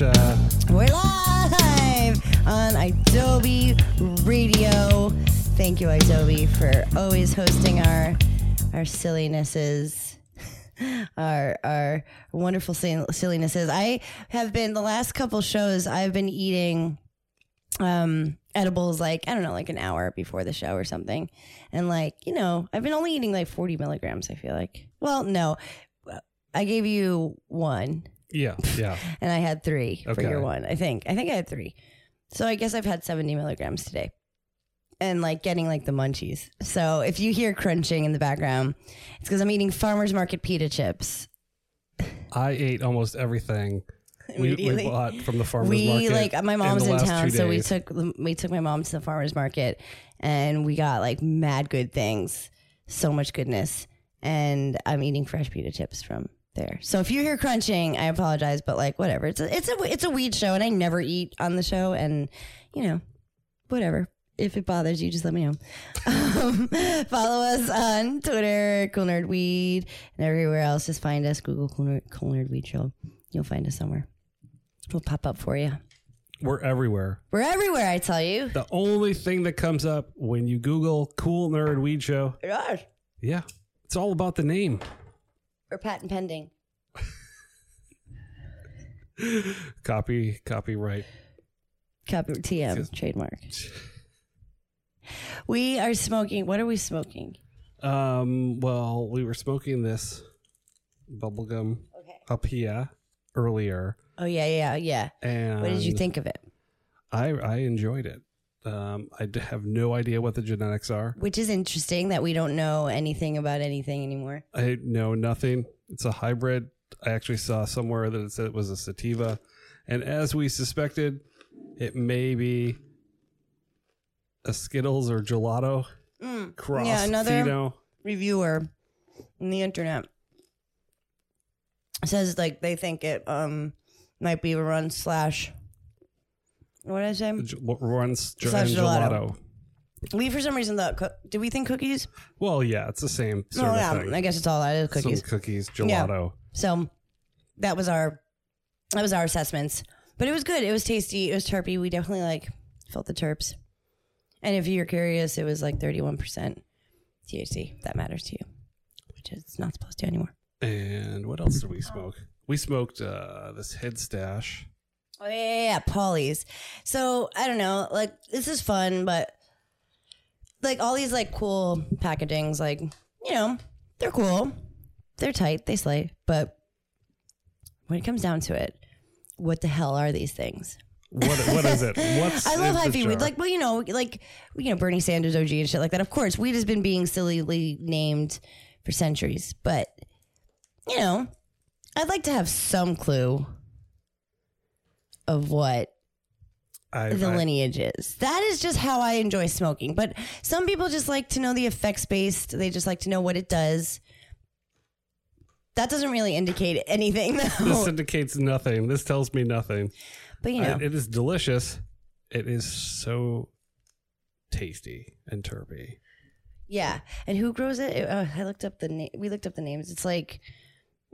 Natasha. We're live on Adobe Radio. Thank you, Adobe, for always hosting our our sillinesses, our our wonderful sillinesses. I have been the last couple shows. I've been eating um edibles like I don't know, like an hour before the show or something, and like you know, I've been only eating like forty milligrams. I feel like. Well, no, I gave you one Yeah, yeah. and I had three for Okay. your one. I think. I think I had three. So I guess I've had 70 milligrams today. And like getting like the munchies. So if you hear crunching in the background, it's because I'm eating farmer's market pita chips. I ate almost everything we, we Immediately. bought from the farmer's We market. like my mom's the in last town, two so we days. took we took my mom to the farmer's market and we got like mad good things. So much goodness. And I'm eating fresh pita chips from there. So if you hear crunching, I apologize, but like whatever. It's a it's a it's a weed show and I never eat on the show and you know, whatever. If it bothers you, just let me know. Um, follow us on Twitter, Cool Nerd Weed, and everywhere else. Just find us, Google Cool Nerd, cool Nerd Weed Show. You'll find us somewhere. We'll pop up for you. We're everywhere. We're everywhere, I tell you. The only thing that comes up when you Google "cool nerd weed show," Gosh. yeah, it's all about the name. Or patent pending. Copy, copyright. Copy TM trademark. We are smoking. What are we smoking? Um, well, we were smoking this bubblegum Okay. up here earlier, Oh yeah, yeah, yeah. and What did you think of it? I I enjoyed it. Um, I have no idea what the genetics are. Which is interesting that we don't know anything about anything anymore. I know nothing. It's a hybrid. I actually saw somewhere that it said it was a sativa, and as we suspected, it may be a Skittles or gelato cross. Mm. Yeah, another- Pheno. Reviewer on the internet says like they think it um might be a run slash. What did I say? J- Slash and gelato. gelato. We for some reason thought. Co- did we think cookies? Well, yeah, it's the same sort Oh of yeah, thing. I guess it's all that is cookies. Some cookies, gelato. So that was our that was our assessments. But it was good. It was tasty. It was terpy. We definitely like felt the terps. And if you're curious, it was like 31% THC. If that matters to you, which it's not supposed to anymore. And what else did we smoke? We smoked uh, this head stash. Oh yeah, yeah, yeah, Polly's. So I don't know, like this is fun, but like all these like cool packagings, like you know, they're cool, they're tight, they slay. But when it comes down to it, what the hell are these things? What what is it? What's I love hyphy weed. Like, well, you know, like you know, Bernie Sanders OG and shit like that. Of course, weed has been being sillily named for centuries, but you know, I'd like to have some clue of what I, the I- lineage is. That is just how I enjoy smoking. But some people just like to know the effects based. They just like to know what it does. That doesn't really indicate anything, this indicates nothing. This tells me nothing. But you know, I- it is delicious. It is so tasty and terpy. yeah. And who grows it? It- uh, I looked up the name. We looked up the names. It's like,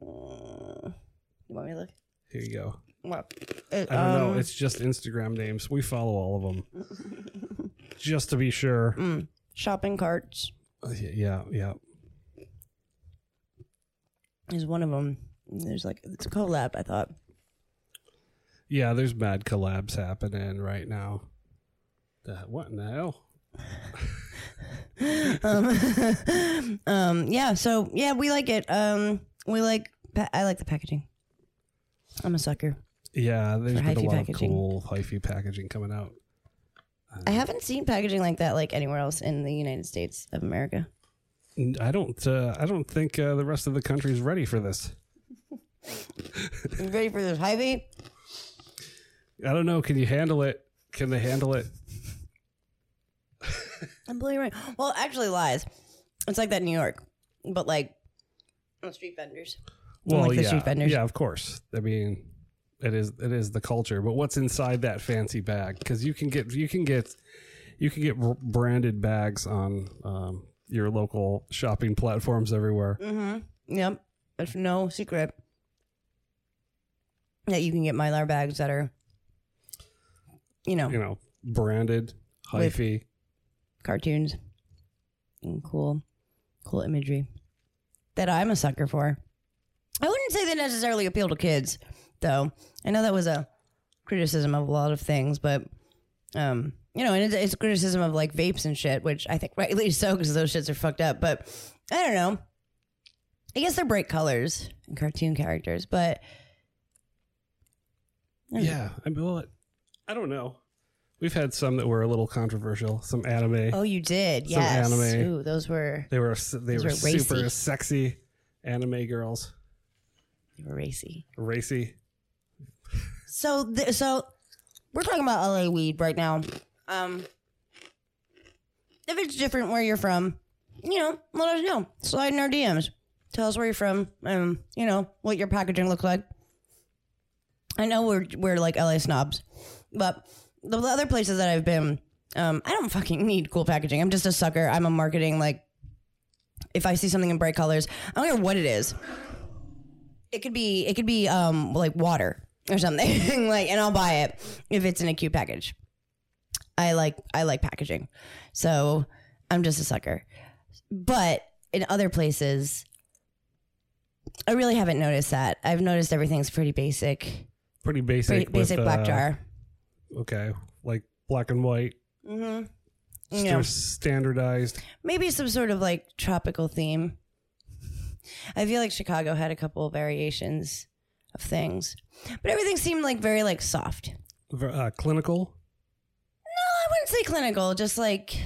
uh, you want me to look? Here you go. What? It, I don't know. um, It's just Instagram names. We follow all of them, just to be sure. mm, shopping carts Uh, yeah, yeah, yeah. is one of them. There's like it's a collab. I thought. Yeah, there's mad collabs happening right now. Uh, what in the hell? um, um, yeah. So yeah, we like it. Um, we like. Pa- I like the packaging. I'm a sucker. Yeah, there's been a lot packaging. of cool hyphy packaging coming out. I haven't seen packaging like that like anywhere else in the United States of America. I don't. Uh, I don't think uh, the rest of the country is ready for this. Ready for this hyphy? I don't know. Can you handle it? Can they handle it? I'm believing right. Well, actually, lies. It's like that in New York, but like on street vendors. Well, like the yeah, street vendors. yeah, of course. I mean, it is it is the culture, but what's inside that fancy bag? Because you can get you can get you can get branded bags on um, your local shopping platforms everywhere. Mm-hmm. Yep. It's no secret. that you can get mylar bags that are, you know, You know, branded, hyphy. cartoons and cool, cool imagery that I'm a sucker for. I wouldn't say they necessarily appeal to kids, though. I know that was a criticism of a lot of things, but um, you know, and it's, it's a criticism of like vapes and shit, which I think rightly so because those shits are fucked up. But I don't know. I guess they're bright colors and cartoon characters, but I. Yeah. I mean, well, I don't know. We've had some that were a little controversial. Some anime. Oh, you did, Some yes. anime. Ooh, those were They were they were, were racy. super sexy anime girls. they were racy. Racy. So, th- so we're talking about LA weed right now. Um, if it's different where you're from, you know, let us know. Slide in our DMs. Tell us where you're from. Um, you know what your packaging looks like. I know we're we're like LA snobs, but the other places that I've been, um, I don't fucking need cool packaging. I'm just a sucker. I'm a marketing like. If I see something in bright colors, I don't care what it is. It could be it could be um like water or something like, and I'll buy it if it's in a cute package. I like I like packaging, so I'm just a sucker. But in other places, I really haven't noticed that. I've noticed everything's pretty basic, Pretty basic. pretty with, basic black uh, jar. Okay. Like black and white. Mm-hmm. Just Yeah. standardized. Maybe some sort of like tropical theme. I feel like Chicago had a couple variations of things, but everything seemed like very like soft. Uh, clinical. No, I wouldn't say clinical, just like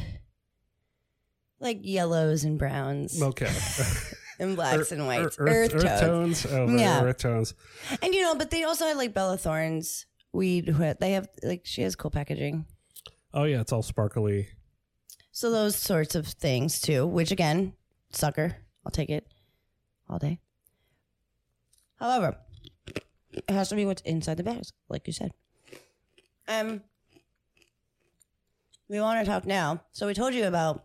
like yellows and browns Okay. and blacks Ear- and whites, Earth, earth, earth tones. tones. Oh, Yeah. earth tones. and you know, but they also had like Bella Thorne's weed. They have like she has cool packaging, Oh yeah, it's all sparkly. so those sorts of things too. Which again, sucker, I'll take it all day. However, it has to be what's inside the bags, like you said. Um, we want to talk now. So we told you about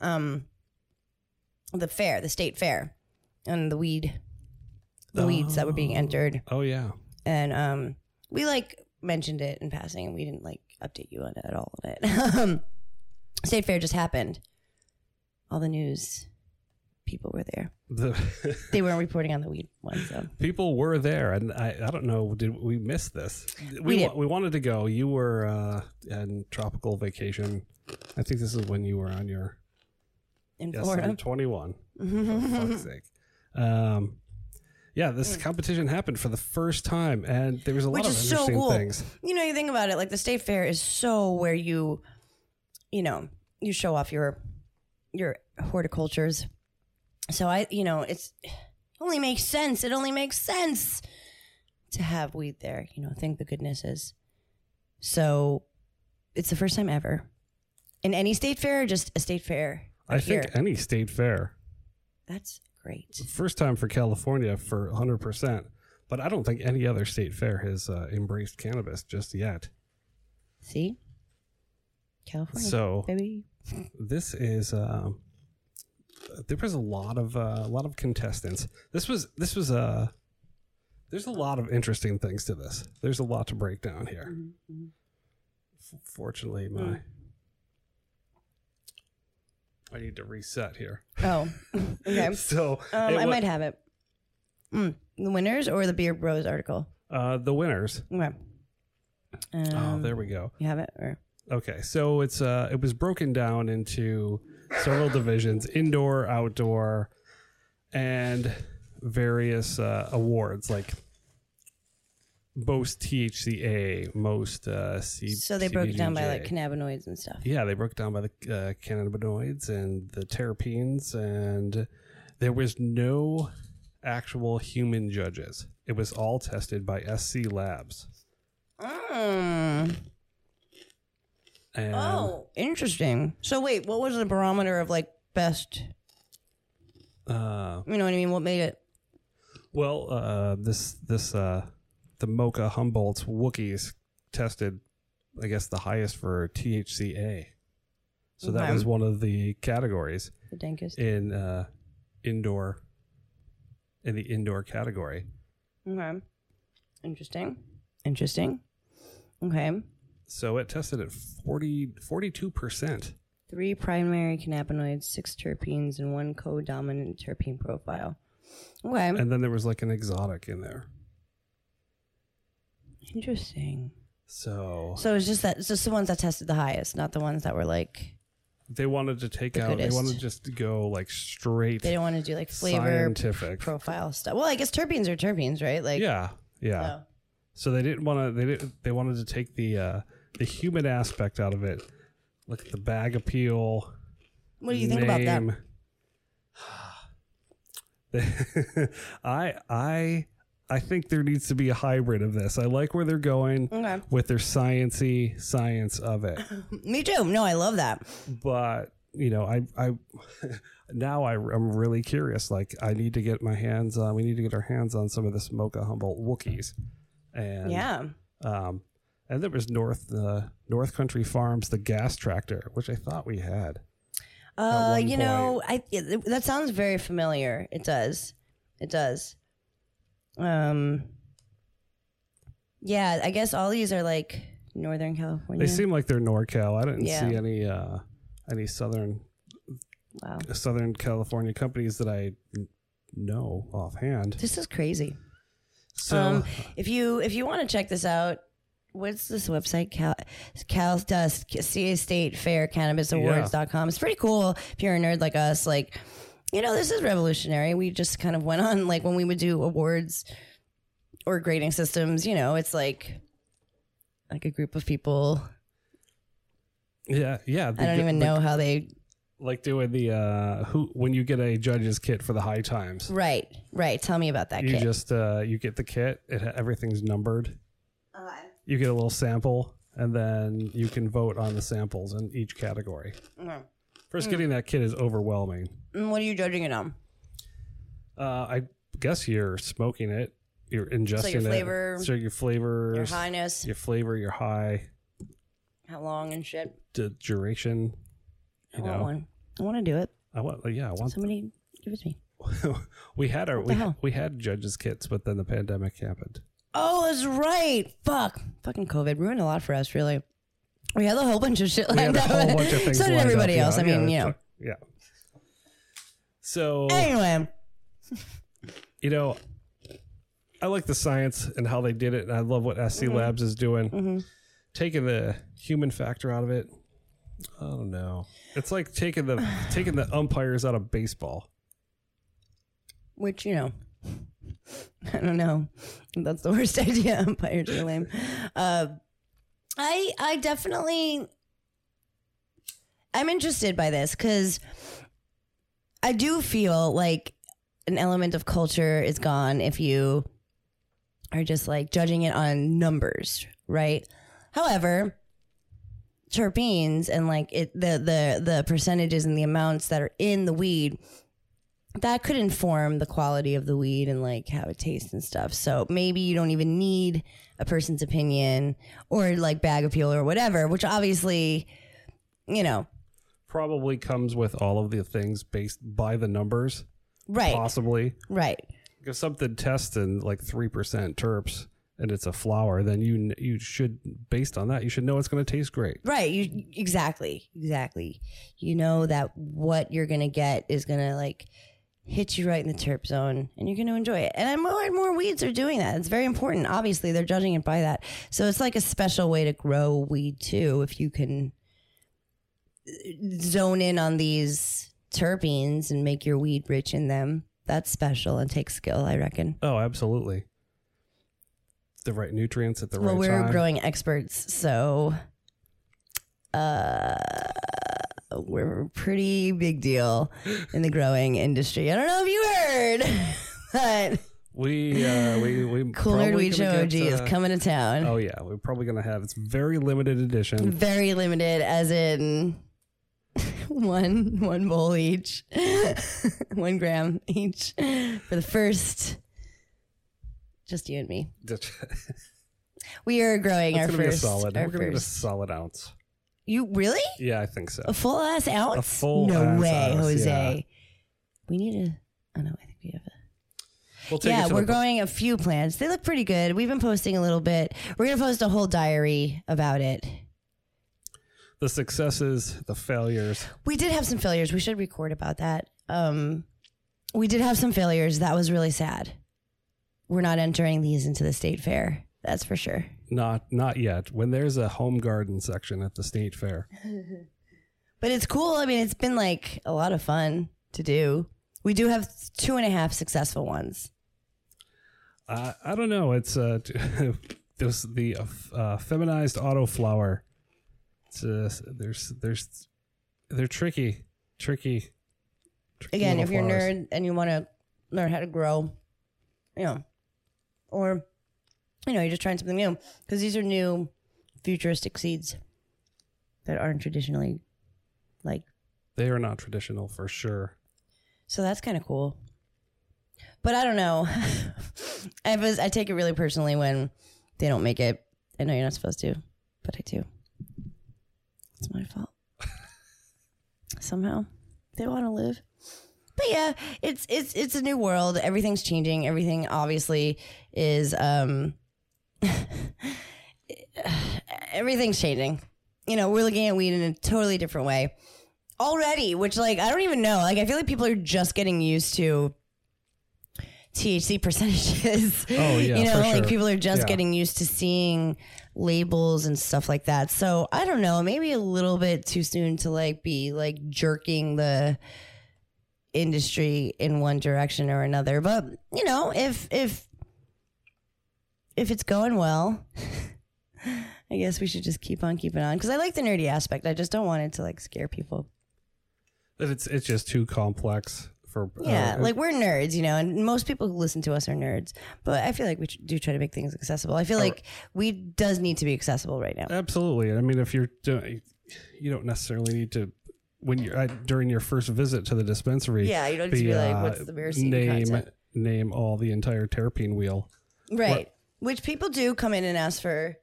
um the fair, the state fair, and the weed, the weeds that were being Oh. entered, Oh yeah. and um we like mentioned it in passing, and we didn't like update you on it at all on it. um, state fair just happened. All the news people were there. The They weren't reporting on the weed one, so people were there, and I, I don't know. Did we miss this? We did. we wanted to go. You were uh, in tropical vacation. I think this is when you were on your in yes, Florida. I'm 21. For fuck's sake. Um, yeah, Mm. this competition happened for the first time, and there was a Which lot of is so interesting cool. things. you know, you think about it, like the state fair is so where you, you know, you show off your your horticultures. So I, you know, it's it only makes sense. It only makes sense to have weed there. You know, thank the goodnesses. So it's the first time ever in any state fair, or just a state fair. I think here. any state fair, that's great. first time for California for 100%. But I don't think any other state fair has uh, embraced cannabis just yet. See, California, So baby. this is um, there was a lot of uh, a lot of contestants. This was this was uh, there's a lot of interesting things to this. There's a lot to break down here. F- Fortunately, my Mm. I need to reset here. Oh, okay. So Um, I might have it. Mm, the winners or the Beer Bros article? uh, the winners. Okay. Um, oh, there we go. You have it? Or Okay, so it's uh, it was broken down into several divisions: indoor, outdoor, and various uh, awards like most THCA, most uh, C- so they broke it down by like cannabinoids and stuff. yeah, they broke it down by the uh, cannabinoids and the terpenes, and there was no actual human judges. It was all tested by SC Labs. Mm. And Oh, interesting. So wait, what was the barometer of like best? uh, You know what I mean? What made it? Well, uh, this this uh, the Mocha Humboldt's Wookiees tested, I guess, the highest for THCA. So that was one of the categories The dankest. in uh, indoor in the indoor category. Okay. Interesting. Interesting. Okay. So it tested at 40, 42%. Three primary cannabinoids, six terpenes, and one co-dominant terpene profile. Okay. And then there was like an exotic in there. Interesting. So So it's just that it's just the ones that tested the highest, not the ones that were like they wanted to take The out, they goodest. wanted just to go like straight they didn't want to do like flavor scientific. profile stuff. Well, I guess terpenes are terpenes, right? Like yeah. Yeah. oh. So they didn't want to. They didn't. They wanted to take the uh, the human aspect out of it. Look at the bag appeal. What do you think about that? I I I think there needs to be a hybrid of this. I like where they're going Okay. with their sciency science of it, Me too. No, I love that. but you know, I I now I, I'm really curious. Like, I need to get my hands on. We need to get our hands on some of this Mocha Humboldt Wookiees, and yeah. Um, and there was North uh, North Country Farms, the gas tractor, which I thought we had. Uh, you know, I that sounds very familiar. It does. It does. Um. Yeah, I guess all these are like Northern California. They seem like they're NorCal. I didn't Yeah. see any uh, any southern wow. Southern California companies that I know offhand. This is crazy. So um, if you if you want to check this out, what's this website? Cal Cal uh, CA State Fair Cannabis Awards.com. It's pretty cool if you're a nerd like us. Like, you know, this is revolutionary. We just kind of went on like when we would do awards or grading systems. You know, it's like like a group of people. yeah, yeah. I don't even know how they. Like doing the uh, who when you get a judge's kit for the high times. Right, right. Tell me about that You kid. just uh, you get the kit. It everything's numbered. You get a little sample, and then you can vote on the samples in each category. Mhm. First, getting that kit is overwhelming. Mm, what are you judging it on? Uh, I guess you're smoking it. You're ingesting your it. flavor, So your flavors, Your highness, your flavor, your high, how long and shit. the duration. I You want know, one. I want to do it. I want. Yeah, I want. Somebody give it to me. we had our the we, hell? we had judges kits, but then the pandemic happened. Oh, that's right. Fuck. Fucking COVID ruined a lot for us, really. We had a whole bunch of shit lined had a up. whole bunch of things. so did lined everybody up, else. yeah, I mean, yeah, you know. yeah. So Anyway, you know, I like the science and how they did it, and I love what SC Mm-hmm. Labs is doing. Taking the human factor out of it, I don't know. It's like taking the taking the umpires out of baseball. which, you know, I don't know. That's the worst idea. Umpires are lame. Uh, I, I definitely, I'm interested by this because I do feel like an element of culture is gone if you are just like judging it on numbers, right? However, terpenes and like it the the the percentages and the amounts that are in the weed that could inform the quality of the weed and like how it tastes and stuff. So maybe you don't even need a person's opinion or like bag appeal or whatever, which obviously, you know, Probably comes with all of the things based by the numbers, right, possibly. right. If something tests in like three percent terps and it's a flower, then you you should based on that you should know it's going to taste great. Right. You exactly, exactly. You know that what you're gonna get is gonna like hit you right in the terp zone, and you're gonna enjoy it. And more and more weeds are doing that. It's very important. Obviously, they're judging it by that. So it's like a special way to grow weed too. If you can zone in on these terpenes and make your weed rich in them, that's special and takes skill. I reckon. Oh, absolutely. The right nutrients at the right. well, we're growing experts, so uh, we're a pretty big deal in the growing industry. I don't know if you heard, but we uh, we we Cool Nerd Weed Show OG is uh, coming to town. Oh yeah, we're probably gonna have it's very limited edition. Very limited, as in one one bowl each, one gram each for the first. Just you and me. We are growing our be a first. solid. Our We're gonna get a solid ounce. You really? Yeah, I think so. A full ass ounce? A full no ass way, ounce, Jose. yeah. We need a. Oh no, I think we have a. We'll take it yeah, to we're the growing a few plants. They look pretty good. We've been posting a little bit. We're gonna post a whole diary about it. the successes, the failures. We did have some failures. We should record about that. Um, we did have some failures. That was really sad. We're not entering these into the state fair. That's for sure. Not not yet. When there's a home garden section at the state fair. But it's cool. I mean, it's been like a lot of fun to do. We do have two and a half successful ones. Uh, I don't know. It's uh, this the uh, feminized autoflower. It's uh, there's there's they're tricky, tricky. tricky Again, if you're a nerd and you want to learn how to grow, you know, or you know, you're just trying something new because these are new futuristic seeds that aren't traditionally like. they are not traditional for sure. So that's kind of cool. But I don't know. I was I take it really personally when they don't make it. I know you're not supposed to, but I do. It's my fault. Somehow they want to live. But yeah, it's it's it's a new world. Everything's changing. Everything obviously is um everything's changing. You know, we're looking at weed in a totally different way already, which like I don't even know. Like I feel like people are just getting used to THC percentages. Oh, yeah, you know, like sure. people are just Yeah. getting used to seeing labels and stuff like that. So I don't know, maybe a little bit too soon to like be like jerking the industry in one direction or another. But you know, if if if it's going well. I guess we should just keep on keeping on because I like the nerdy aspect. I just don't want it to like scare people. But it's it's just too complex for Yeah, uh, like we're nerds, you know, and most people who listen to us are nerds. But I feel like we do try to make things accessible. I feel like we does need to be accessible right now. absolutely. I mean, if you're doing, you don't necessarily need to when you're uh, during your first visit to the dispensary. Yeah, you don't need to be like, what's the myrcene name name all the entire terpene wheel. Right. Which people do come in and ask for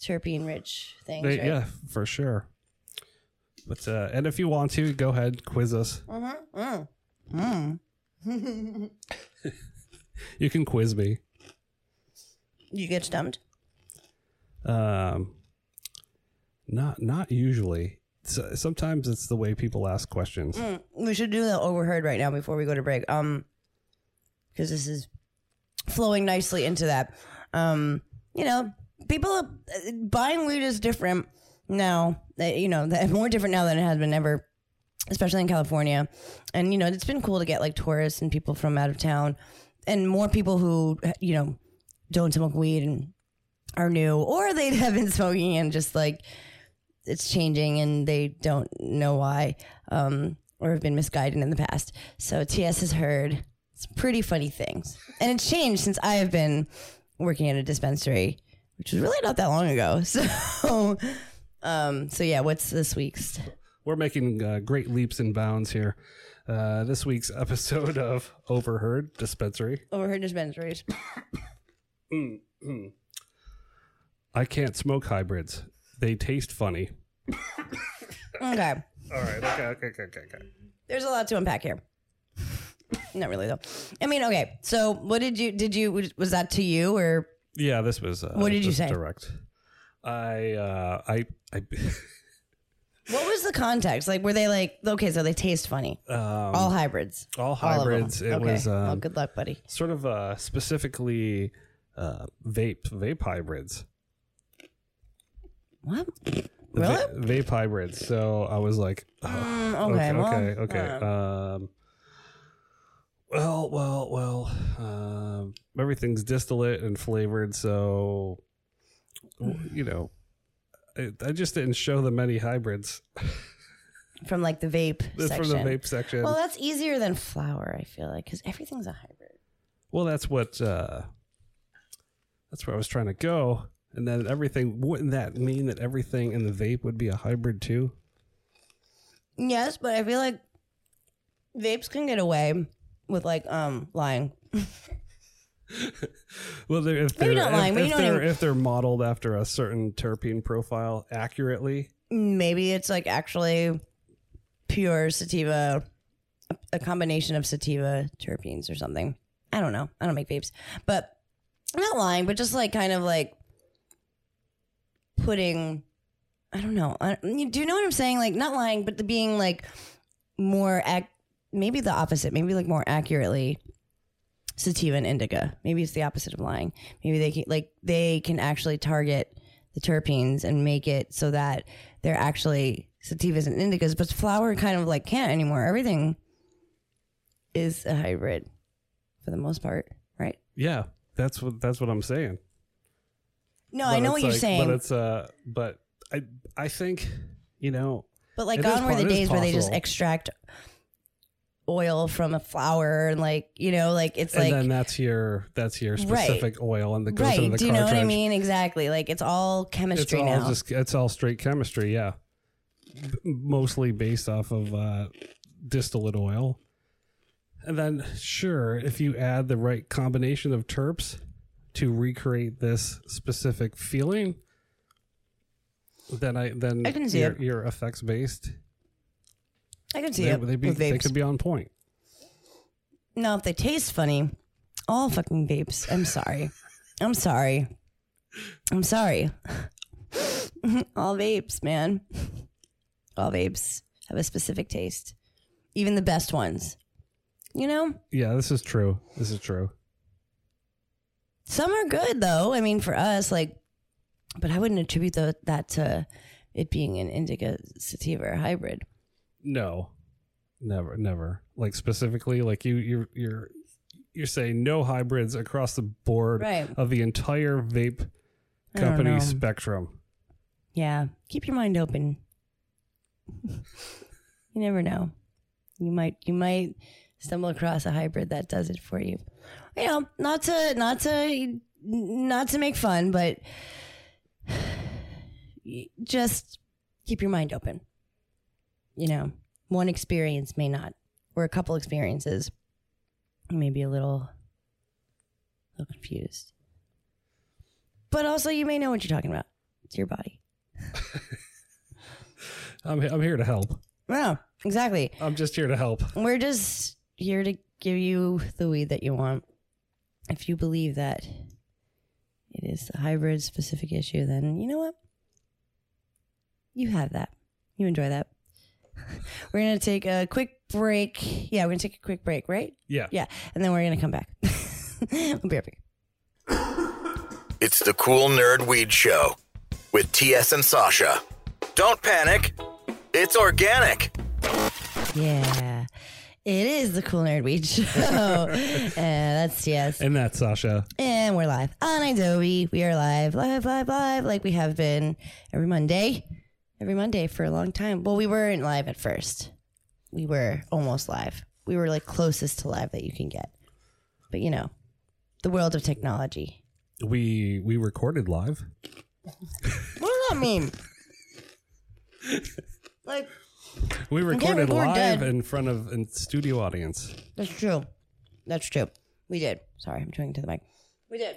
terpene rich things, They- right? Yeah, for sure. But uh, and if you want to, go ahead, quiz us. Mm-hmm. Mm. Mm. You can quiz me. You get stumped? Um, not not usually. So, sometimes it's the way people ask questions. Mm. We should do the overheard right now before we go to break. Um, because this is flowing nicely into that. Um, you know, people uh, buying weed is different now. uh, You know, more different now than it has been ever, especially in California. And you know, it's been cool to get like tourists and people from out of town, and more people who you know don't smoke weed and are new, or they have been smoking and just like it's changing and they don't know why um, or have been misguided in the past. So TS has heard pretty funny things. And it's changed since I have been working at a dispensary, which was really not that long ago. So, um, so yeah, what's this week's? We're making uh, great leaps and bounds here. Uh, this week's episode of Overheard Dispensary. Overheard dispensaries. I can't smoke hybrids. They taste funny. Okay. All right. Okay. Okay. Okay. Okay. okay. There's a lot to unpack here. Not really though. I mean, okay. So what did you, did you, was that to you or Yeah, this was. Uh, What did you this say? Direct. I. Uh, I. I. what was the context? Like, were they like, okay, so they taste funny. Um, All hybrids. all hybrids. It was well, um, good luck, buddy. sort of uh, specifically uh, vape vape hybrids. What? Really? va- vape hybrids. So I was like, oh, okay, okay, well, okay, okay. uh, Um, well, well, well. Um, everything's distillate and flavored, so you know, I, I just didn't show the many hybrids From like the vape That's section. from the vape section. Well, Well, that's easier than flour, I feel like, because everything's a hybrid. Well, that's what uh, that's where I was trying to go. And then everything wouldn't that mean that everything in the vape would be a hybrid too? Yes, but I feel like vapes can get away with like um lying. Well, they're, if Maybe they're not if, lying, if know they're mean. if they're modeled after a certain terpene profile accurately, Maybe it's like actually pure sativa, a- a combination of sativa terpenes or something. I don't know. I don't make vapes, but I'm not lying, but just like kind of like putting. I don't know. I, you- do you know what I'm saying? Like not lying, but the being like more ac- maybe the opposite. Maybe like more accurately sativa and indica. Maybe it's the opposite of lying. Maybe they can like they can actually target the terpenes and make it so that they're actually sativas and indicas, but flower kind of like can't anymore. Everything is a hybrid for the most part, right? Yeah, that's what that's what I'm saying. No, But I know what you're like- saying, but it's uh, but I I think you know But like gone were the days where they just extract oil from a flower and like you know, like it's and like then that's your that's your Right. specific oil and that goes right. into the Do you know what I mean? Exactly. Like it's all It's chemistry all now. just it's all straight chemistry, yeah. Mostly based off of uh, distillate oil. And then sure, if you add the right combination of terps to recreate this specific feeling, then I then I can see your, it. your effects based. I can see They, it they, be, they could be on point. Now, if they taste funny, all fucking vapes. I'm sorry. I'm sorry. I'm sorry. all vapes, man. All vapes have a specific taste. Even the best ones. You know? Yeah, this is true. This is true. Some are good though. I mean, for us, like, but I wouldn't attribute tho- that to it being an indica sativa or hybrid. No, never, never. Like specifically, like you, you're, you're, you're saying no hybrids across the board Right. of the entire vape I don't company know. spectrum. Yeah. Keep your mind open. you never know. You might you might stumble across a hybrid that does it for you. You know, not to not to not to make fun, but just keep your mind open. You know, one experience may not, or a couple experiences, may be a little, little confused. But also, you may know what you're talking about. It's your body. I'm, I'm here to help. No, exactly. I'm just here to help. We're just here to give you the weed that you want. If you believe that it is a hybrid specific issue, then you know what? You have that. You enjoy that. We're going to take a quick break. Yeah, we're going to take a quick break, right? Yeah. Yeah. And then we're going to come back. we'll be right back. It's the Cool Nerd Weed Show with TS and Sasha. Don't panic. It's organic. Yeah. It is the Cool Nerd Weed Show. and uh, that's yes. And that's Sasha. And we're live on Adobe. We are live, live, live, live, like we have been every Monday. Every Monday for a long time. Well, we weren't live at first. We were almost live. We were like closest to live that you can get. But you know, the world of technology. We we recorded live. What does that mean? like, We recorded record live dead. in front of a studio audience. that's true. That's true. We did. Sorry, I'm chewing to the mic. We did.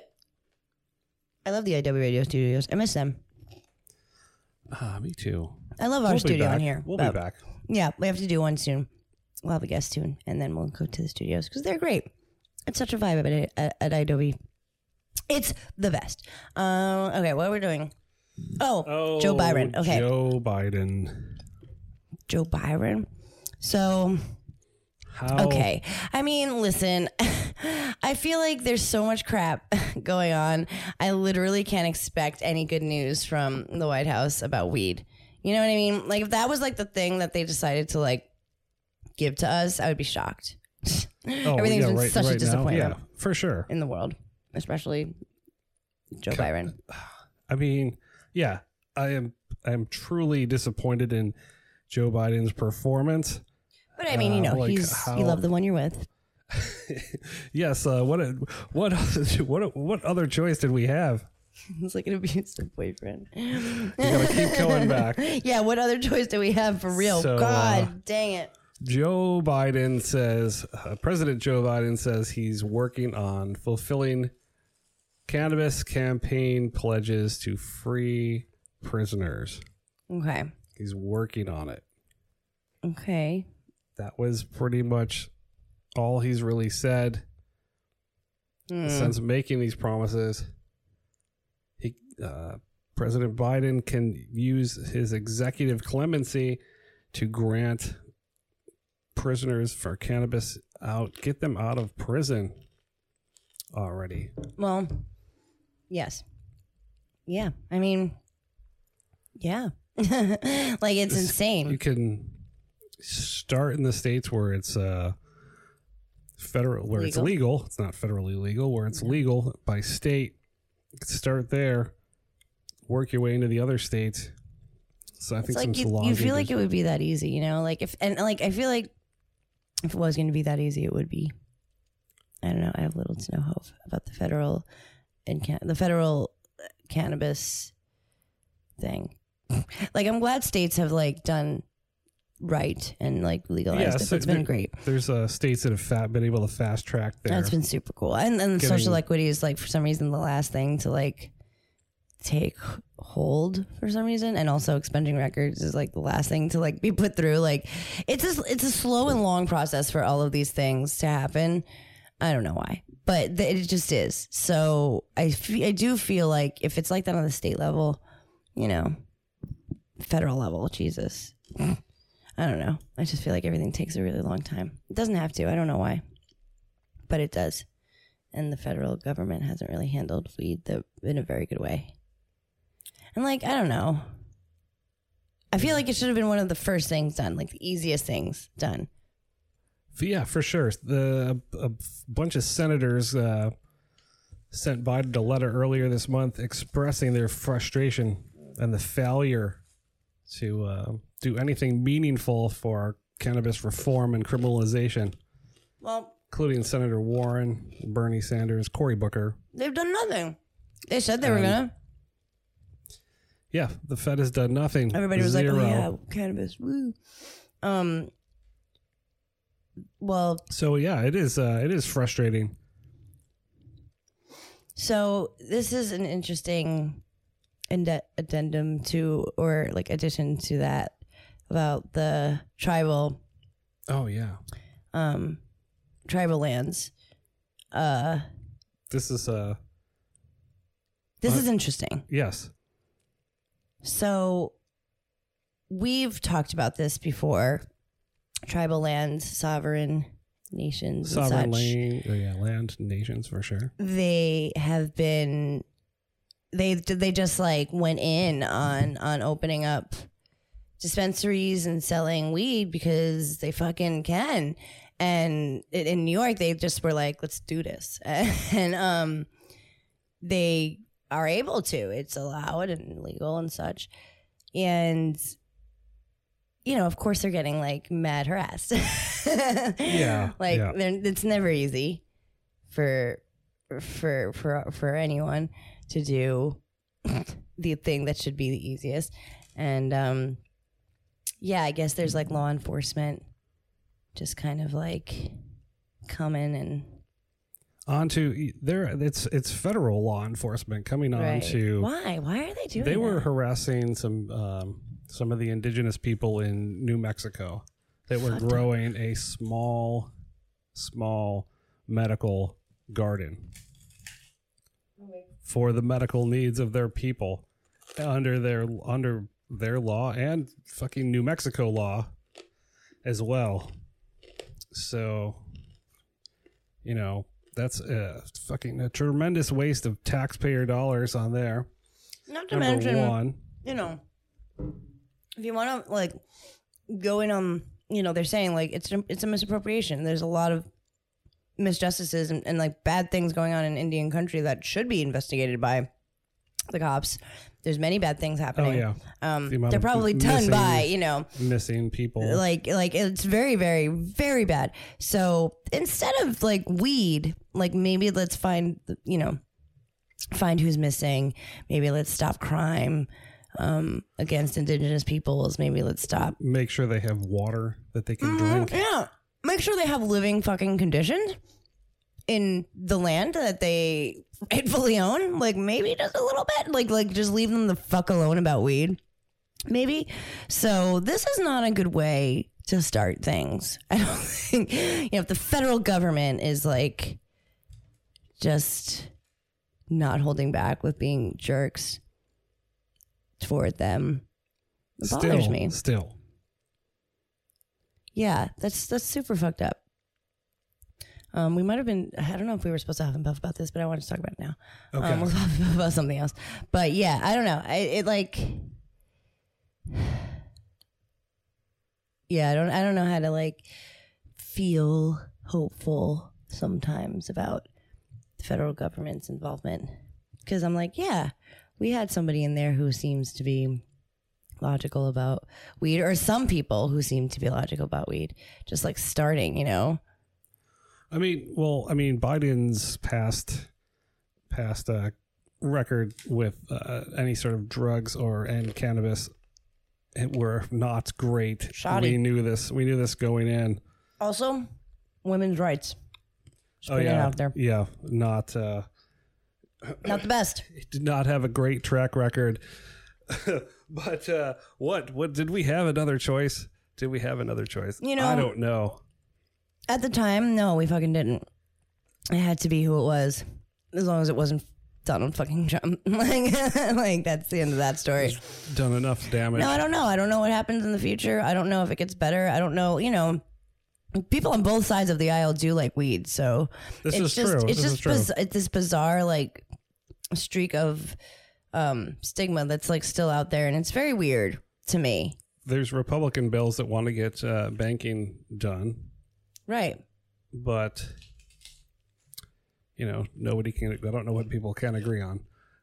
I love the IW Radio Studios. I miss them. Ah, me too. I love our We'll be studio back. in here. We'll but- be back. Yeah, we have to do one soon. We'll have a guest soon, and then we'll go to the studios because they're great. It's such a vibe at, at, at Adobe. It's the best. Um, okay, what are we're doing? Oh, Joe Byron. Okay, Joe, Biden. Joe Biden. Byron. So How? okay, I mean, listen, I feel like there's so much crap going on. I literally can't expect any good news from the White House about weed. You know what I mean? Like if that was like the thing that they decided to like give to us, I would be shocked. Oh, Everything's yeah, been right, such a right now? disappointment Yeah, for sure. in the world, especially Joe Byron. I mean, yeah, I am. I am truly disappointed in Joe Biden's performance. But I mean, you Uh, know, like he's how- you love the one you're with. yes. Uh, what? What? What? What other choice did we have? It's like an abusive boyfriend. You gotta keep going back. yeah, what other choice do we have for real? So, God uh, dang it. Joe Biden says, uh, President Joe Biden says he's working on fulfilling cannabis campaign pledges to free prisoners. Okay. He's working on it. Okay. That was pretty much all he's really said. since making these promises, he, uh, President Biden can use his executive clemency to grant prisoners for cannabis out, get them out of prison already. Well, yes. Yeah. I mean, yeah. like it's insane. You can start in the states where it's uh federal where it's Legal. legal. It's not federally legal. Where it's legal by state. Start there. Work your way into the other states. So I It's think like some you, you feel like it would be that easy, you know? Like if and like I feel like if it was going to be that easy, it would be. I don't know. I have little to no hope about the federal and can- the federal uh, cannabis thing. like I'm glad states have like done right and like legalized Yeah, it. so It's been great. There's uh, states that have fa- been able to fast track their That's been super cool. And then Getting- social equity is like for some reason the last thing to like take hold for some reason and also expunging records is like the last thing to like be put through like it's a, it's a slow and long process for all of these things to happen i don't know why but th- it just is so I I do feel like if it's like that on the state level you know federal level jesus i don't know i just feel like everything takes a really long time it doesn't have to i don't know why but it does. And the federal government hasn't really handled weed the, in a very good way. And like, I don't know. I feel like it should have been one of the first things done, like the easiest things done. Yeah, for sure. The a, bunch of senators uh, sent Biden a letter earlier this month expressing their frustration and the failure to uh, do anything meaningful for cannabis reform and criminalization, Well, including Senator Warren, Bernie Sanders, Cory Booker. they've done nothing. They said they were Um, gonna. Yeah, the Fed has done nothing. Everybody was like, "Oh yeah, cannabis." Woo. Um. Well, So yeah, it is. Uh, it is frustrating. So this is an interesting inde- addendum to, or like addition to that about the tribal, Oh yeah, um, tribal lands. Uh, this is. Uh, this is interesting. yes. So we've talked about this before. Tribal lands, sovereign nations, and Sovereign such. land, oh, yeah, land nations for sure. they have been they they just like went in on on opening up dispensaries and selling weed because they fucking can. And in New York they just were like let's do this. And um they are able to. It's allowed and legal and such. And you know of course they're getting like mad harassed. Yeah, like yeah. it's never easy for for for for anyone to do the thing that should be the easiest. And um yeah i guess there's like law enforcement just kind of like coming and onto there it's it's federal law enforcement coming on right. to why why are they doing they were that? harassing some um, some of the indigenous people in New Mexico that were Fucked up. growing a small small medical garden for the medical needs of their people under their under their law and fucking New Mexico law as well. So you know, that's a fucking a tremendous waste of taxpayer dollars on there. not to Number mention one. you know, if you want to like go in on, you know, they're saying like it's it's a misappropriation. There's a lot of misjustices and, and like bad things going on in Indian country that should be investigated by the cops. There's many bad things happening. Oh yeah, Um, The they're probably done by you know missing people. like like it's very very very bad so instead of like weed like maybe let's find you know find who's missing maybe let's stop crime um against indigenous peoples maybe let's stop Make sure they have water that they can Mhm, drink. yeah make sure they have living fucking conditions in the land that they rightfully own like maybe just a little bit like like just leave them the fuck alone about weed maybe so this is not a good way to start things i don't think you know if the federal government is like just not holding back with being jerks toward them. It bothers still, me. Still, Yeah, that's that's super fucked up. Um, we might have been. I don't know if we were supposed to huff and puff about this, but I wanted to talk about it now. Okay. Um, we'll talk about something else. But yeah, I don't know. I, it like, yeah, I don't. I don't know how to like feel hopeful sometimes about the federal government's involvement because I'm like, yeah, we had somebody in there who seems to be logical about weed, or some people who seem to be logical about weed, just like starting, you know. I mean, well, I mean, Biden's past past uh, record with uh, any sort of drugs or and cannabis it were not great. Shoddy. We knew this. We knew this going in. Also, women's rights. Just Oh yeah, out there. yeah, not. Uh, Not the best. did not have a great track record. but uh, what? What did we have another choice? Did we have another choice? You know- I don't know. At the time, no, we fucking didn't. It had to be who it was, as long as it wasn't Donald fucking Trump. like, like that's the end of that story. Done enough damage. No, I don't know. I don't know what happens in the future. I don't know if it gets better. I don't know. You know, people on both sides of the aisle do like weed, so This it's is just true. it's This is just true. biz- it's this bizarre like streak of um, stigma that's like still out there, and it's very weird to me. There's Republican bills that want to get uh, banking done. Right. but you know nobody can i don't know what people can agree on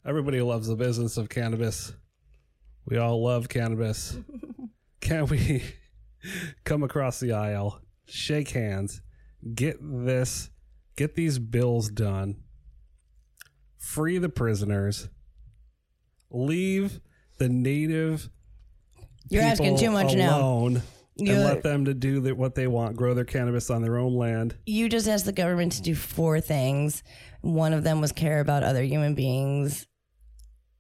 everybody loves the business of cannabis we all love cannabis can we come across the aisle shake hands get this get these bills done free the prisoners leave the native You're asking too much now. You're- and let them to do the, what they want grow their cannabis on their own land You just asked the government to do four things. One of them was care about other human beings.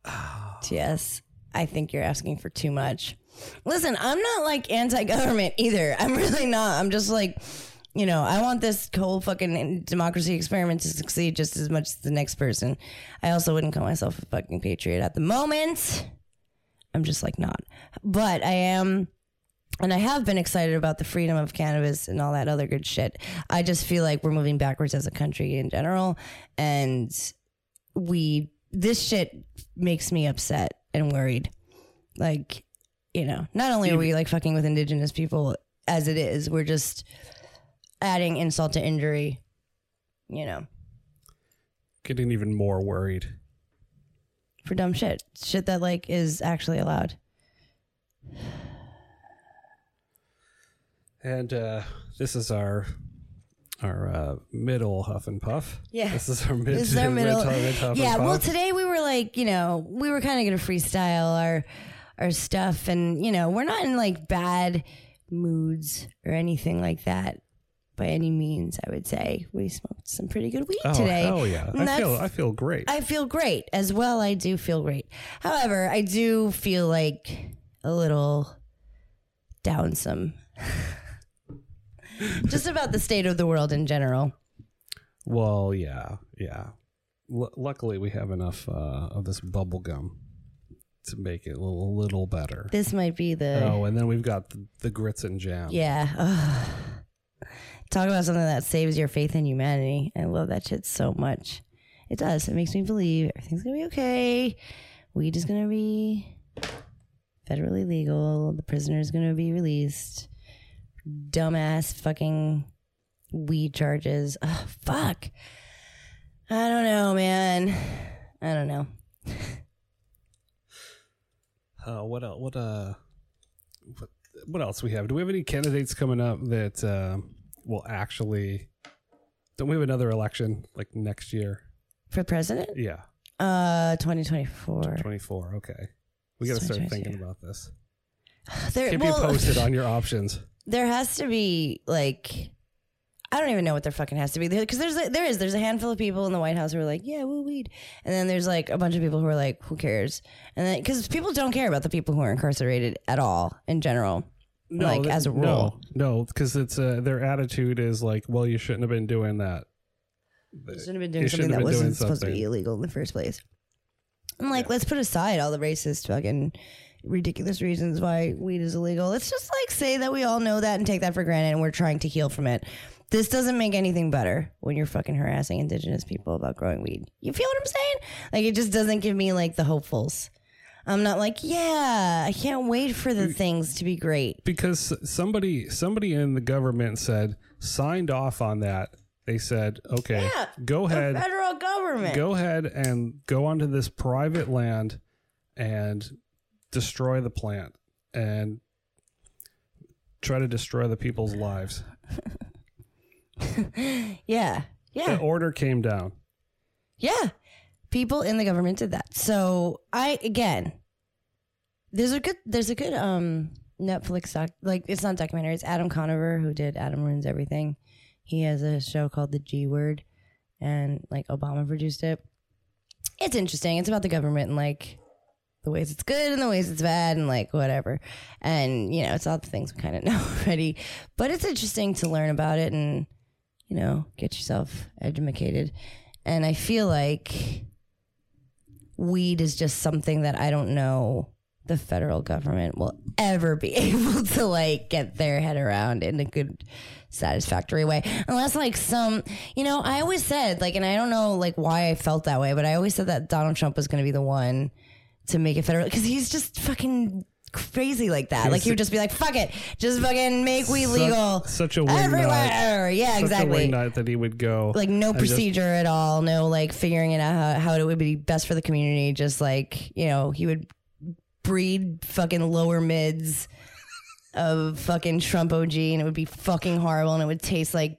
yes, I think you're asking for too much. Listen, I'm not like anti-government either. I'm really not. I'm just like, you know, I want this whole fucking democracy experiment to succeed just as much as the next person. I also wouldn't call myself a fucking patriot at the moment. I'm just like not. But I am and I have been excited about the freedom of cannabis and all that other good shit. I just feel like we're moving backwards as a country in general, and we this shit makes me upset and worried. Like, you know, not only are we like fucking with indigenous people as it is, we're just adding insult to injury. You know, getting even more worried. for dumb shit, shit that like is actually allowed. And uh, this is our our uh, middle huff and puff. Yeah. this is our mid. This is our middle. mid- mid- huff yeah. Well, today we were like, you know, we were kind of gonna freestyle our our stuff, and you know, we're not in like bad moods or anything like that by any means. I would say we smoked some pretty good weed oh today. Oh yeah! And I feel I feel great. I feel great as well. I do feel great. However, I do feel like a little down some. Just about the state of the world in general. well, yeah, yeah. L- luckily, we have enough uh, of this bubble gum to make it a little, little better. This might be the Oh, and then we've got the, the grits and jam. Yeah. Ugh. Talk about something that saves your faith in humanity. I love that shit so much. It does. It makes me believe everything's gonna be okay. Weed is gonna be federally legal. The prisoner's gonna be released. Dumbass fucking weed charges. Ugh, fuck. I don't know, man. I don't know. Uh, what else? What uh, what, what else we have? Do we have any candidates coming up that uh, will actually? Don't we have another election like next year? For president? Yeah, Uh 2024. twenty four. Okay, we got to start thinking about this. There, Keep well- you posted on your options. There has to be like I don't even know what there fucking has to be. Because there's a, there is there's a handful of people in the White House who are like yeah woo weed. And then there's like a bunch of people who are like who cares? And then because people don't care about the people who are incarcerated at all in general like th- as a rule. no, because it's uh, their attitude is like, well, you shouldn't have been doing that. You shouldn't have been doing You something that have been doing wasn't supposed to be illegal in the first place. I'm like, let's put aside all the racist fucking ridiculous reasons why weed is illegal. Let's just like say that we all know that and take that for granted and we're trying to heal from it. This doesn't make anything better when you're fucking harassing indigenous people about growing weed. You feel what I'm saying? Like it just doesn't give me like the hopefuls. I'm not like, yeah, I can't wait for the things to be great. because somebody somebody in the government said signed off on that. They said, "Okay, Yeah, go The ahead, federal government. go ahead and go onto this private land and destroy the plant and try to destroy the people's lives." Yeah. Yeah. The order came down. Yeah. People in the government did that. So I again there's a good there's a good um Netflix doc like it's not documentary, it's Adam Conover who did Adam Ruins Everything. He has a show called The G Word and like Obama produced it. It's interesting. It's about the government and like the ways it's good and the ways it's bad and like whatever. And you know, it's all the things we kind of know already. But it's interesting to learn about it and you know, get yourself educated. And I feel like weed is just something that I don't know the federal government will ever be able to like get their head around in a good satisfactory way unless like some you know i always said like and i don't know like why i felt that way but i always said that donald trump was going to be the one to make it federal because he's just fucking crazy like that. Like he would just be like fuck it. Just fucking make weed Such- legal such a wing everywhere. yeah Such a exactly. wing nut that he would go like no and just- procedure at all no like figuring it out how, how it would be best for the community just like you know he would breed fucking lower mids of fucking trump og and it would be fucking horrible and it would taste like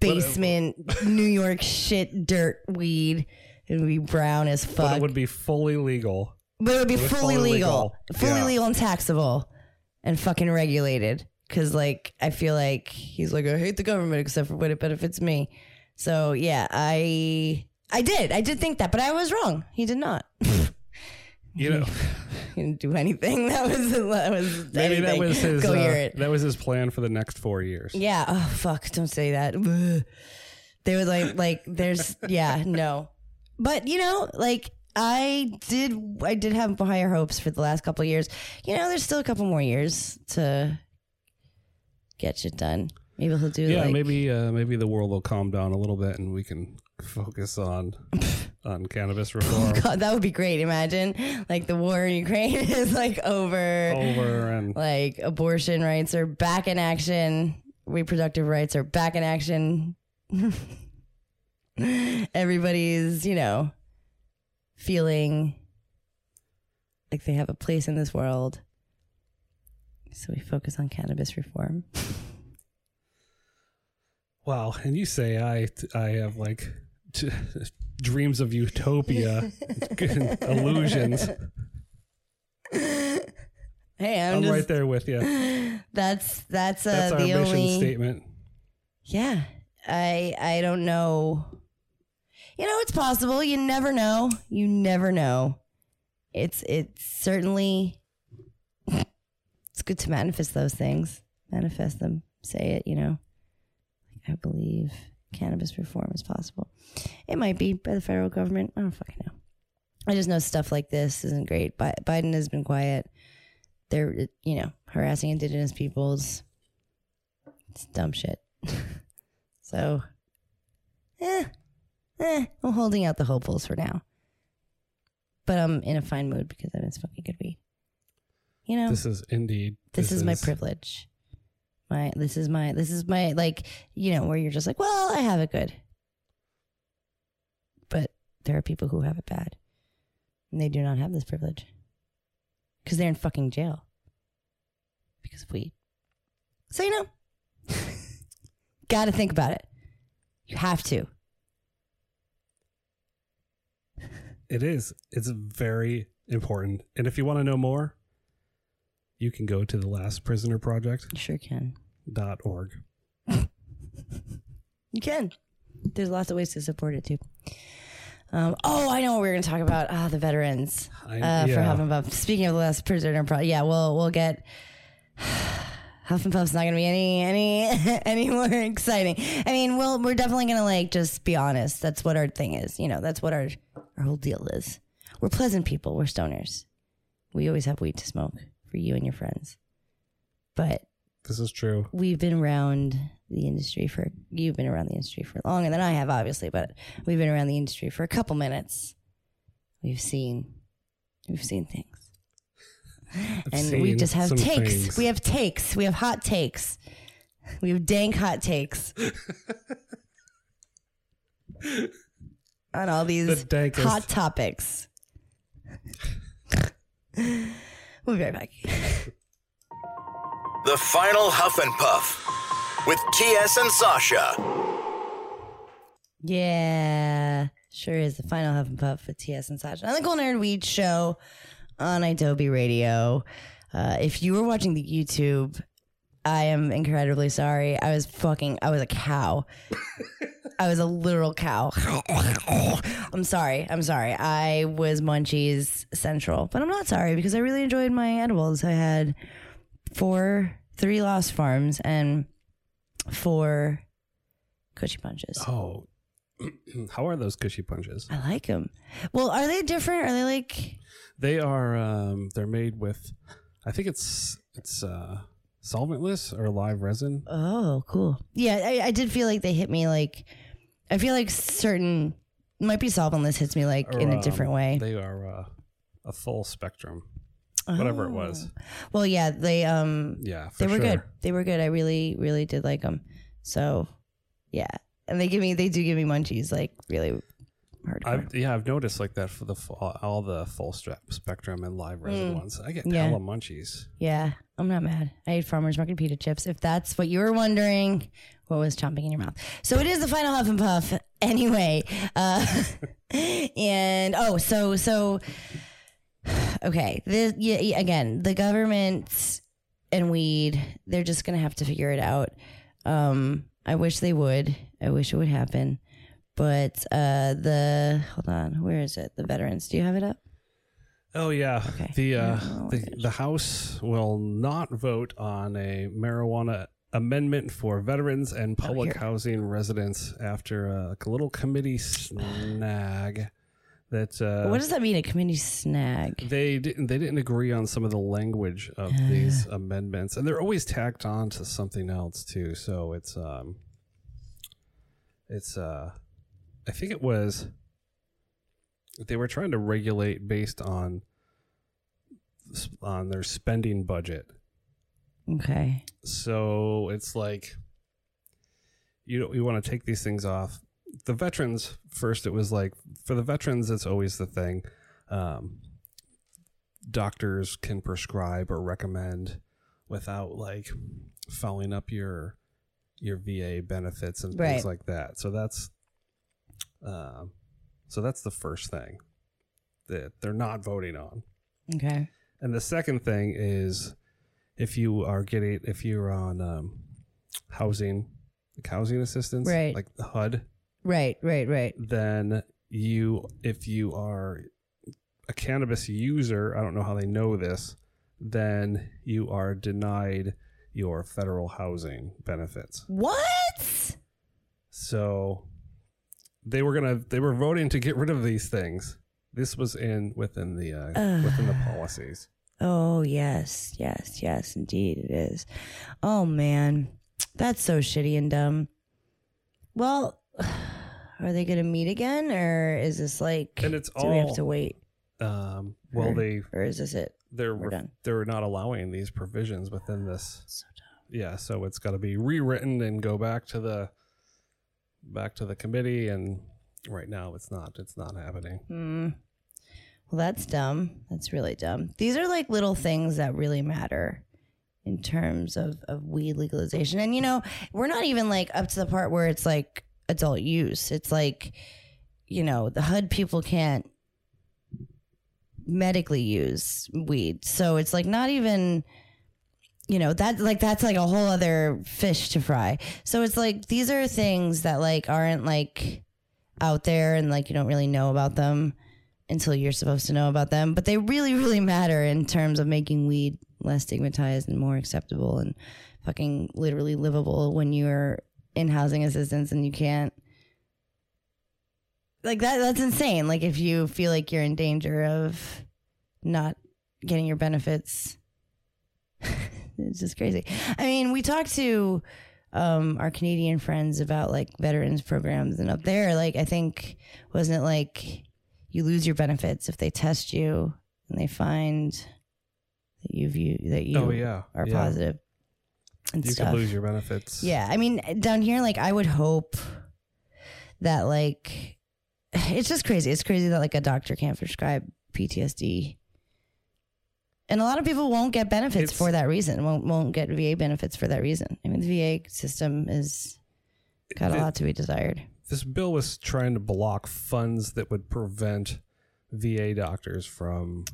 basement new york shit dirt weed it would be brown as but fuck it would be fully legal. but it would be It was fully, fully legal, legal. fully Yeah. legal and taxable, and fucking regulated. Because like I feel like he's like I hate the government except for when it benefits me. So yeah, I I did I did think that, but I was wrong. He did not. You know, he didn't do anything. That was that was maybe that anything. was his Go uh, hear it. that was his plan for the next four years. Yeah. Oh fuck! Don't say that. Ugh. They were like, like, there's, yeah, no. But you know, like, I did, I did have higher hopes for the last couple of years. You know, there's still a couple more years to get shit done. Maybe he'll do. Yeah, like, maybe uh, maybe the world will calm down a little bit and we can focus on on cannabis reform God, that would be great. Imagine, like, the war in Ukraine is like over. over and Like, abortion rights are back in action. Reproductive rights are back in action. Everybody's, you know, feeling like they have a place in this world. So we focus on cannabis reform. wow. And you say I I have like t- dreams of utopia, illusions. Hey, I'm, I'm just right there with you. that's that's uh That's our the mission only statement. Yeah. I I don't know. You know, it's possible. You never know. You never know. It's it's certainly it's good to manifest those things. Manifest them. Say it, you know. I believe cannabis reform is possible. It might be by the federal government. I don't fucking know. I just know stuff like this isn't great. Bi- Biden has been quiet. They're, you know, harassing indigenous peoples. It's dumb shit. so, eh, eh, I'm holding out the hopefuls for now. But I'm in a fine mood because I is fucking good weed. You know, This is indeed. this, is, my privilege. My this is my this is my like you know where you're just like, well, I have it good. But there are people who have it bad. And they do not have this privilege. Because they're in fucking jail. Because of weed. So you know. gotta think about it. You have to. It is. It's very important. And if you want to know more, you can go to the last prisoner project You sure can. dot org. You can. There's lots of ways to support it too. Um, oh, I know what we are going to talk about. Ah, the veterans I- uh, for yeah. having above. Speaking of the last prisoner, project, yeah, we'll we'll get. Huff and Puff's not gonna be any any any more exciting. I mean, well, we're definitely gonna like just be honest. That's what our thing is. You know, that's what our our whole deal is. We're pleasant people. We're stoners. We always have weed to smoke for you and your friends. But This is true. we've been around the industry for you've been around the industry for longer than I have, obviously, but we've been around the industry for a couple minutes. We've seen we've seen things. And we just have takes. things. We have takes. We have hot takes. We have dank hot takes. on all these dankest. hot topics. we'll be right back. The final Huff and Puff with TS and Sasha. Yeah, sure is the final Huff and Puff with TS and Sasha on the Cool Nerd Weed Show on Adobe Radio. Uh, if you were watching the YouTube, I am incredibly sorry. I was fucking, I was a cow. I was a literal cow. I'm sorry. I'm sorry. I was Munchies Central, but I'm not sorry because I really enjoyed my edibles. I had four, three Lost Farms and four Cushy Punches. Oh, how are those cushy punches? I like them. Well, are they different? Are they like? They are. Um, they're made with. I think it's it's uh, solventless or live resin. Oh, cool. Yeah, I, I did feel like they hit me like. I feel like certain might be solventless hits me like or, in a um, different way. They are uh, a full spectrum, whatever it was. Oh. Well, yeah, they um Yeah, for they were sure. good. They were good. I really really did like them. So, yeah, and they give me they do give me munchies like really hardcore. I've, yeah, I've noticed like that for the full, all the full strap spectrum and live resin ones. I get Mm. Yeah. hella munchies. Yeah, I'm not mad. I ate farmers market pita chips. If that's what you were wondering, what was chomping in your mouth? So it is the final huff and puff. Anyway, uh, and oh, so so okay. This yeah, yeah, again, the government and weed. They're just gonna have to figure it out. Um, I wish they would. I wish it would happen. But uh, the hold on, where is it? The veterans. Do you have it up? Oh yeah, Okay. the uh, Oh, the the House will not vote on a marijuana amendment for veterans and public here. housing residents after a little committee snag that uh, what does that mean? A committee snag? they didn't they didn't agree on some of the language of these amendments and they're always tacked on to something else too so it's um it's uh i think it was they were trying to regulate based on on their spending budget Okay. so it's like you don't, you want to take these things off the veterans first it was like for the veterans it's always the thing um, doctors can prescribe or recommend without like following up your your VA benefits and Right. things like that so that's um, so that's the first thing that they're not voting on Okay. and the second thing is if you are getting if you're on um, housing like housing assistance, Right. like the HUD, Right, right, right. then you if you are a cannabis user, I don't know how they know this, then you are denied your federal housing benefits. What? So they were gonna they were voting to get rid of these things. This was in within the uh, within the policies. Oh, yes, yes, yes, indeed it is. Oh, man. That's so shitty and dumb. Well, are they going to meet again or is this like, And it's do we have to wait? Um, well, Or- they Or is this it? they're We're done. they're not allowing these provisions within this. So Yeah, so it's got to be rewritten and go back to the back to the committee. And right now, it's not. It's not happening. Hmm. Well, that's dumb. That's really dumb. These are like little things that really matter in terms of, of weed legalization. And, you know, we're not even like up to the part where it's like adult use. It's like, you know, the HUD people can't medically use weed. So it's like not even you know that like that's like a whole other fish to fry so it's like these are things that like aren't like out there and like you don't really know about them until you're supposed to know about them but they really really matter in terms of making weed less stigmatized and more acceptable and fucking literally livable when you're in housing assistance and you can't like that that's insane. Like if you feel like you're in danger of not getting your benefits it's just crazy. I mean we talked to um our canadian friends about like veterans programs and up there. Like i think wasn't it like you lose your benefits if they test you and they find that you've you that you oh yeah, are yeah. positive and You stuff could lose your benefits. yeah, I mean, down here, like, I would hope that, like, it's just crazy. It's crazy that, like, a doctor can't prescribe PTSD. And a lot of people won't get benefits It's- for that reason, won't, won't get VA benefits for that reason. I mean, the VA system is got a The- lot to be desired. This bill was trying to block funds that would prevent VA doctors from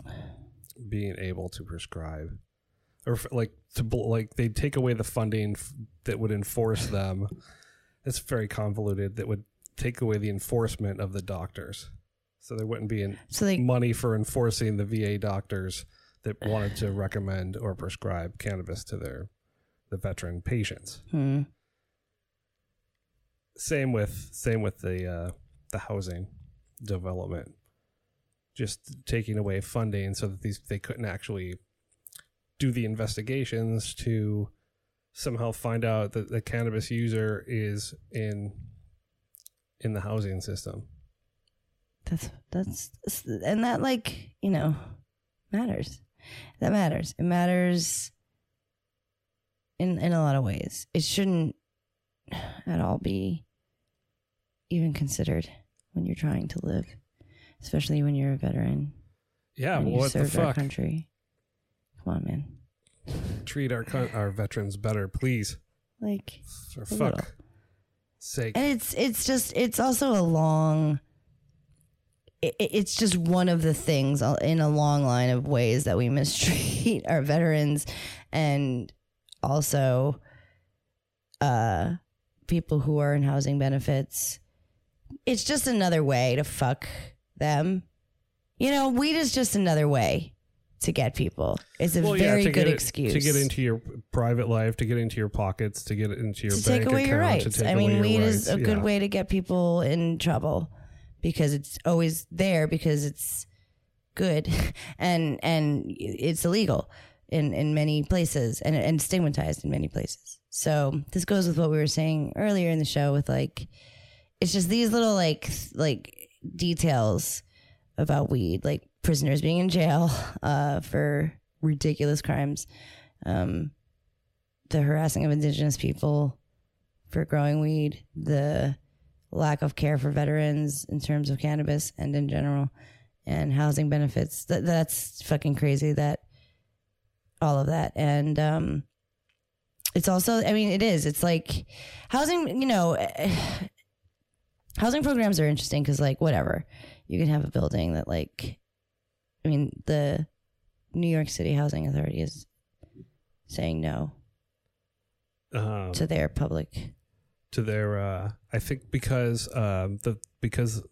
being able to prescribe, or like to like they take away the funding f- that would enforce them. It's very convoluted. That would take away the enforcement of the doctors, so there wouldn't be an So, like, money for enforcing the VA doctors that wanted to recommend or prescribe cannabis to their the veteran patients. hmm, Same with same with the uh, the housing development, just taking away funding so that these they couldn't actually do the investigations to somehow find out that the cannabis user is in in the housing system. that's, that's, and that, like, you know, matters. That matters. It matters in, in a lot of ways. It shouldn't at all be even considered when you're trying to live, especially when you're a veteran Yeah, well, you what the fuck? country. Come on, man. Treat our our veterans better, please. Like, For fuck little. sake. and it's it's just it's also a long. it- It's just one of the things in a long line of ways that we mistreat our veterans, and also, uh, people who are in housing benefits. It's just another way to fuck them. You know, weed is just another way to get people. It's a Well, very to good it- excuse to get into your private life, to get into your pockets, to get into your to bank take away account, your rights. I mean, weed is a rights. good way to get people in trouble because it's always there because it's good and and it's illegal in in many places and and stigmatized in many places. So this goes with what we were saying earlier in the show with like it's just these little like like details about weed, like prisoners being in jail uh, for ridiculous crimes, um, the harassing of indigenous people for growing weed, the lack of care for veterans in terms of cannabis and in general, and housing benefits. That that's fucking crazy. That all of that and um, it's also. I mean, it is. It's like housing. You know. Housing programs are interesting because, like, whatever, you can have a building that, like, I mean, the New York City Housing Authority is saying no Um, to their public. to their uh I think because um the because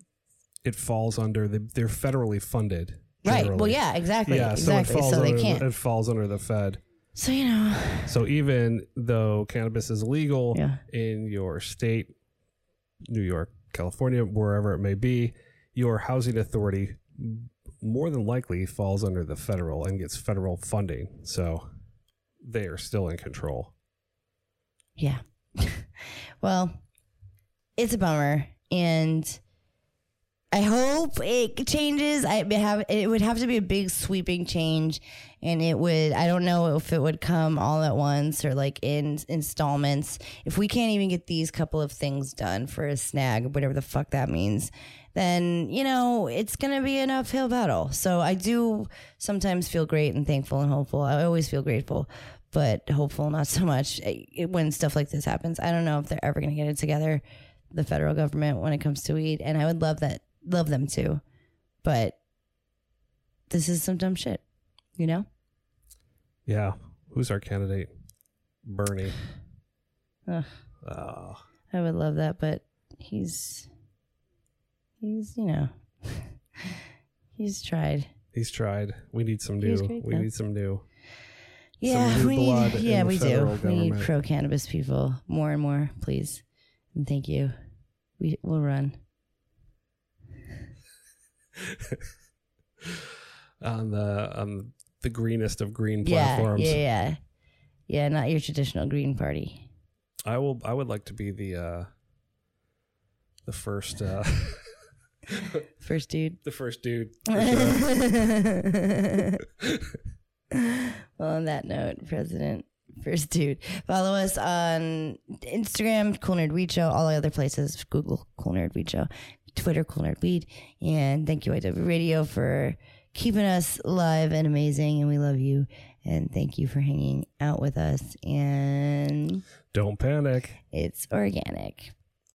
it falls under the they're federally funded. Right. Well, yeah, exactly. Yeah, so it exactly. falls So, under they the- can't. it falls under the Fed. so, you know, So even though cannabis is legal yeah. in your state, New York, California, wherever it may be, your housing authority more than likely falls under the federal and gets federal funding. So they are still in control. Yeah. well, it's a bummer, and I hope it changes. I have it would have to be a big sweeping change, and it would. I don't know if it would come all at once or like in installments. If we can't even get these couple of things done for a snag, whatever the fuck that means, then you know it's gonna be an uphill battle. So I do sometimes feel great and thankful and hopeful. I always feel grateful, but hopeful not so much when stuff like this happens. I don't know if they're ever gonna get it together, the federal government when it comes to weed, and I would love that, love them to, but this is some dumb shit, you know. Yeah. Who's our candidate? Bernie. Ugh. Oh. I would love that, but he's he's you know he's tried. He's tried. We need some new. great, we though. need some new. Yeah, new we need. Yeah, we do. federal We need pro cannabis people more and more, please. And thank you. We will run. on the on the greenest of green Yeah, platforms. yeah, yeah, yeah. Not your traditional green party. I will. I would like to be the uh, the first uh, First dude. the first dude. sure. well, on that note, President, first dude, follow us on Instagram, Cool Nerd Weed Show, all the other places, Google Cool Nerd Weed Show, Twitter, Cool Nerd Weed, and thank you, IW Radio, for keeping us live and amazing, and we love you, and thank you for hanging out with us, and Don't panic. it's organic.